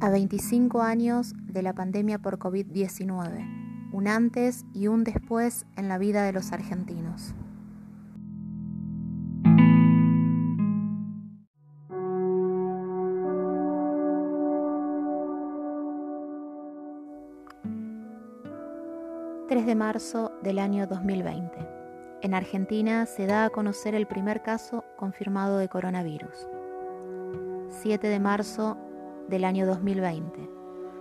A 25 años de la pandemia por COVID-19, un antes y un después en la vida de los argentinos. ...3 de marzo del año 2020... ...en Argentina se da a conocer el primer caso confirmado de coronavirus... ...7 de marzo del año 2020.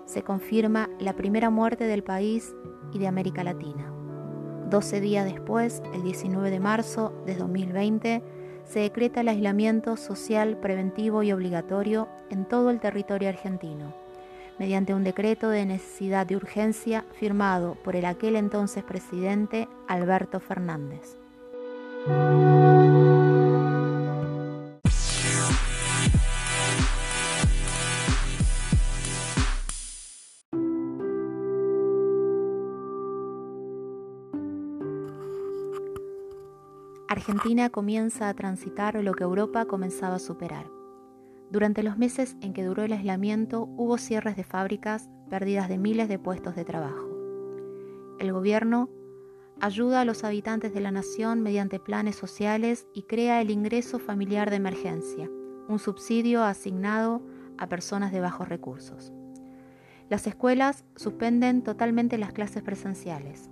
Se confirma la primera muerte del país y de América Latina. 12 días después, el 19 de marzo de 2020, se decreta el aislamiento social preventivo y obligatorio en todo el territorio argentino, mediante un decreto de necesidad de urgencia firmado por el aquel entonces presidente Alberto Fernández. Argentina comienza a transitar lo que Europa comenzaba a superar. Durante los meses en que duró el aislamiento hubo cierres de fábricas, pérdidas de miles de puestos de trabajo. El gobierno ayuda a los habitantes de la nación mediante planes sociales y crea el ingreso familiar de emergencia, un subsidio asignado a personas de bajos recursos. Las escuelas suspenden totalmente las clases presenciales.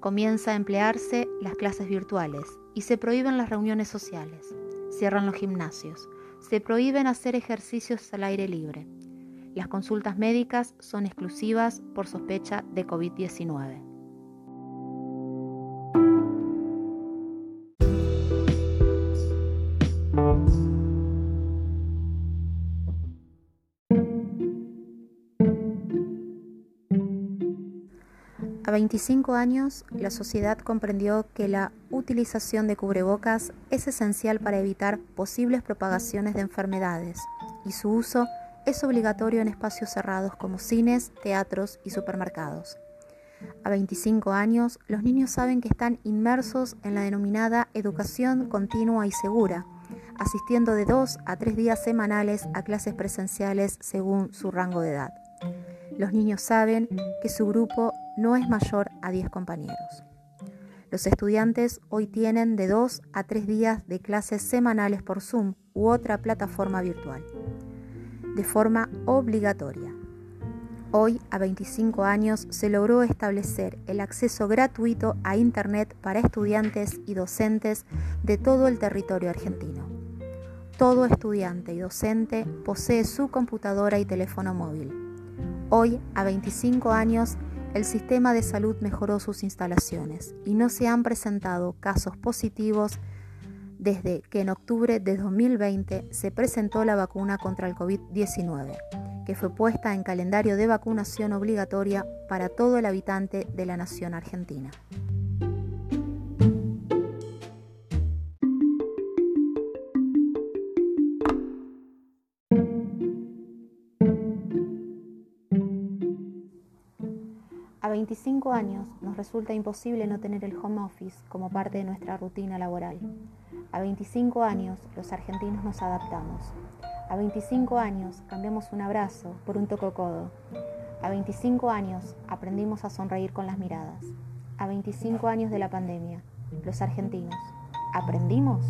Comienza a emplearse las clases virtuales y se prohíben las reuniones sociales, cierran los gimnasios, se prohíben hacer ejercicios al aire libre. Las consultas médicas son exclusivas por sospecha de COVID-19. A 25 años, la sociedad comprendió que la utilización de cubrebocas es esencial para evitar posibles propagaciones de enfermedades y su uso es obligatorio en espacios cerrados como cines, teatros y supermercados. A 25 años, los niños saben que están inmersos en la denominada educación continua y segura, asistiendo de dos a tres días semanales a clases presenciales según su rango de edad. Los niños saben que su grupo no es mayor a 10 compañeros. Los estudiantes hoy tienen de 2 a 3 días de clases semanales por Zoom u otra plataforma virtual, de forma obligatoria. Hoy, a 25 años, se logró establecer el acceso gratuito a Internet para estudiantes y docentes de todo el territorio argentino. Todo estudiante y docente posee su computadora y teléfono móvil Hoy, a 25 años, el sistema de salud mejoró sus instalaciones y no se han presentado casos positivos desde que en octubre de 2020 se presentó la vacuna contra el COVID-19, que fue puesta en calendario de vacunación obligatoria para todo el habitante de la nación argentina. 25 años nos resulta imposible no tener el home office como parte de nuestra rutina laboral. A 25 años los argentinos nos adaptamos. A 25 años cambiamos un abrazo por un tococodo. A 25 años aprendimos a sonreír con las miradas. A 25 años de la pandemia, los argentinos, ¿aprendimos?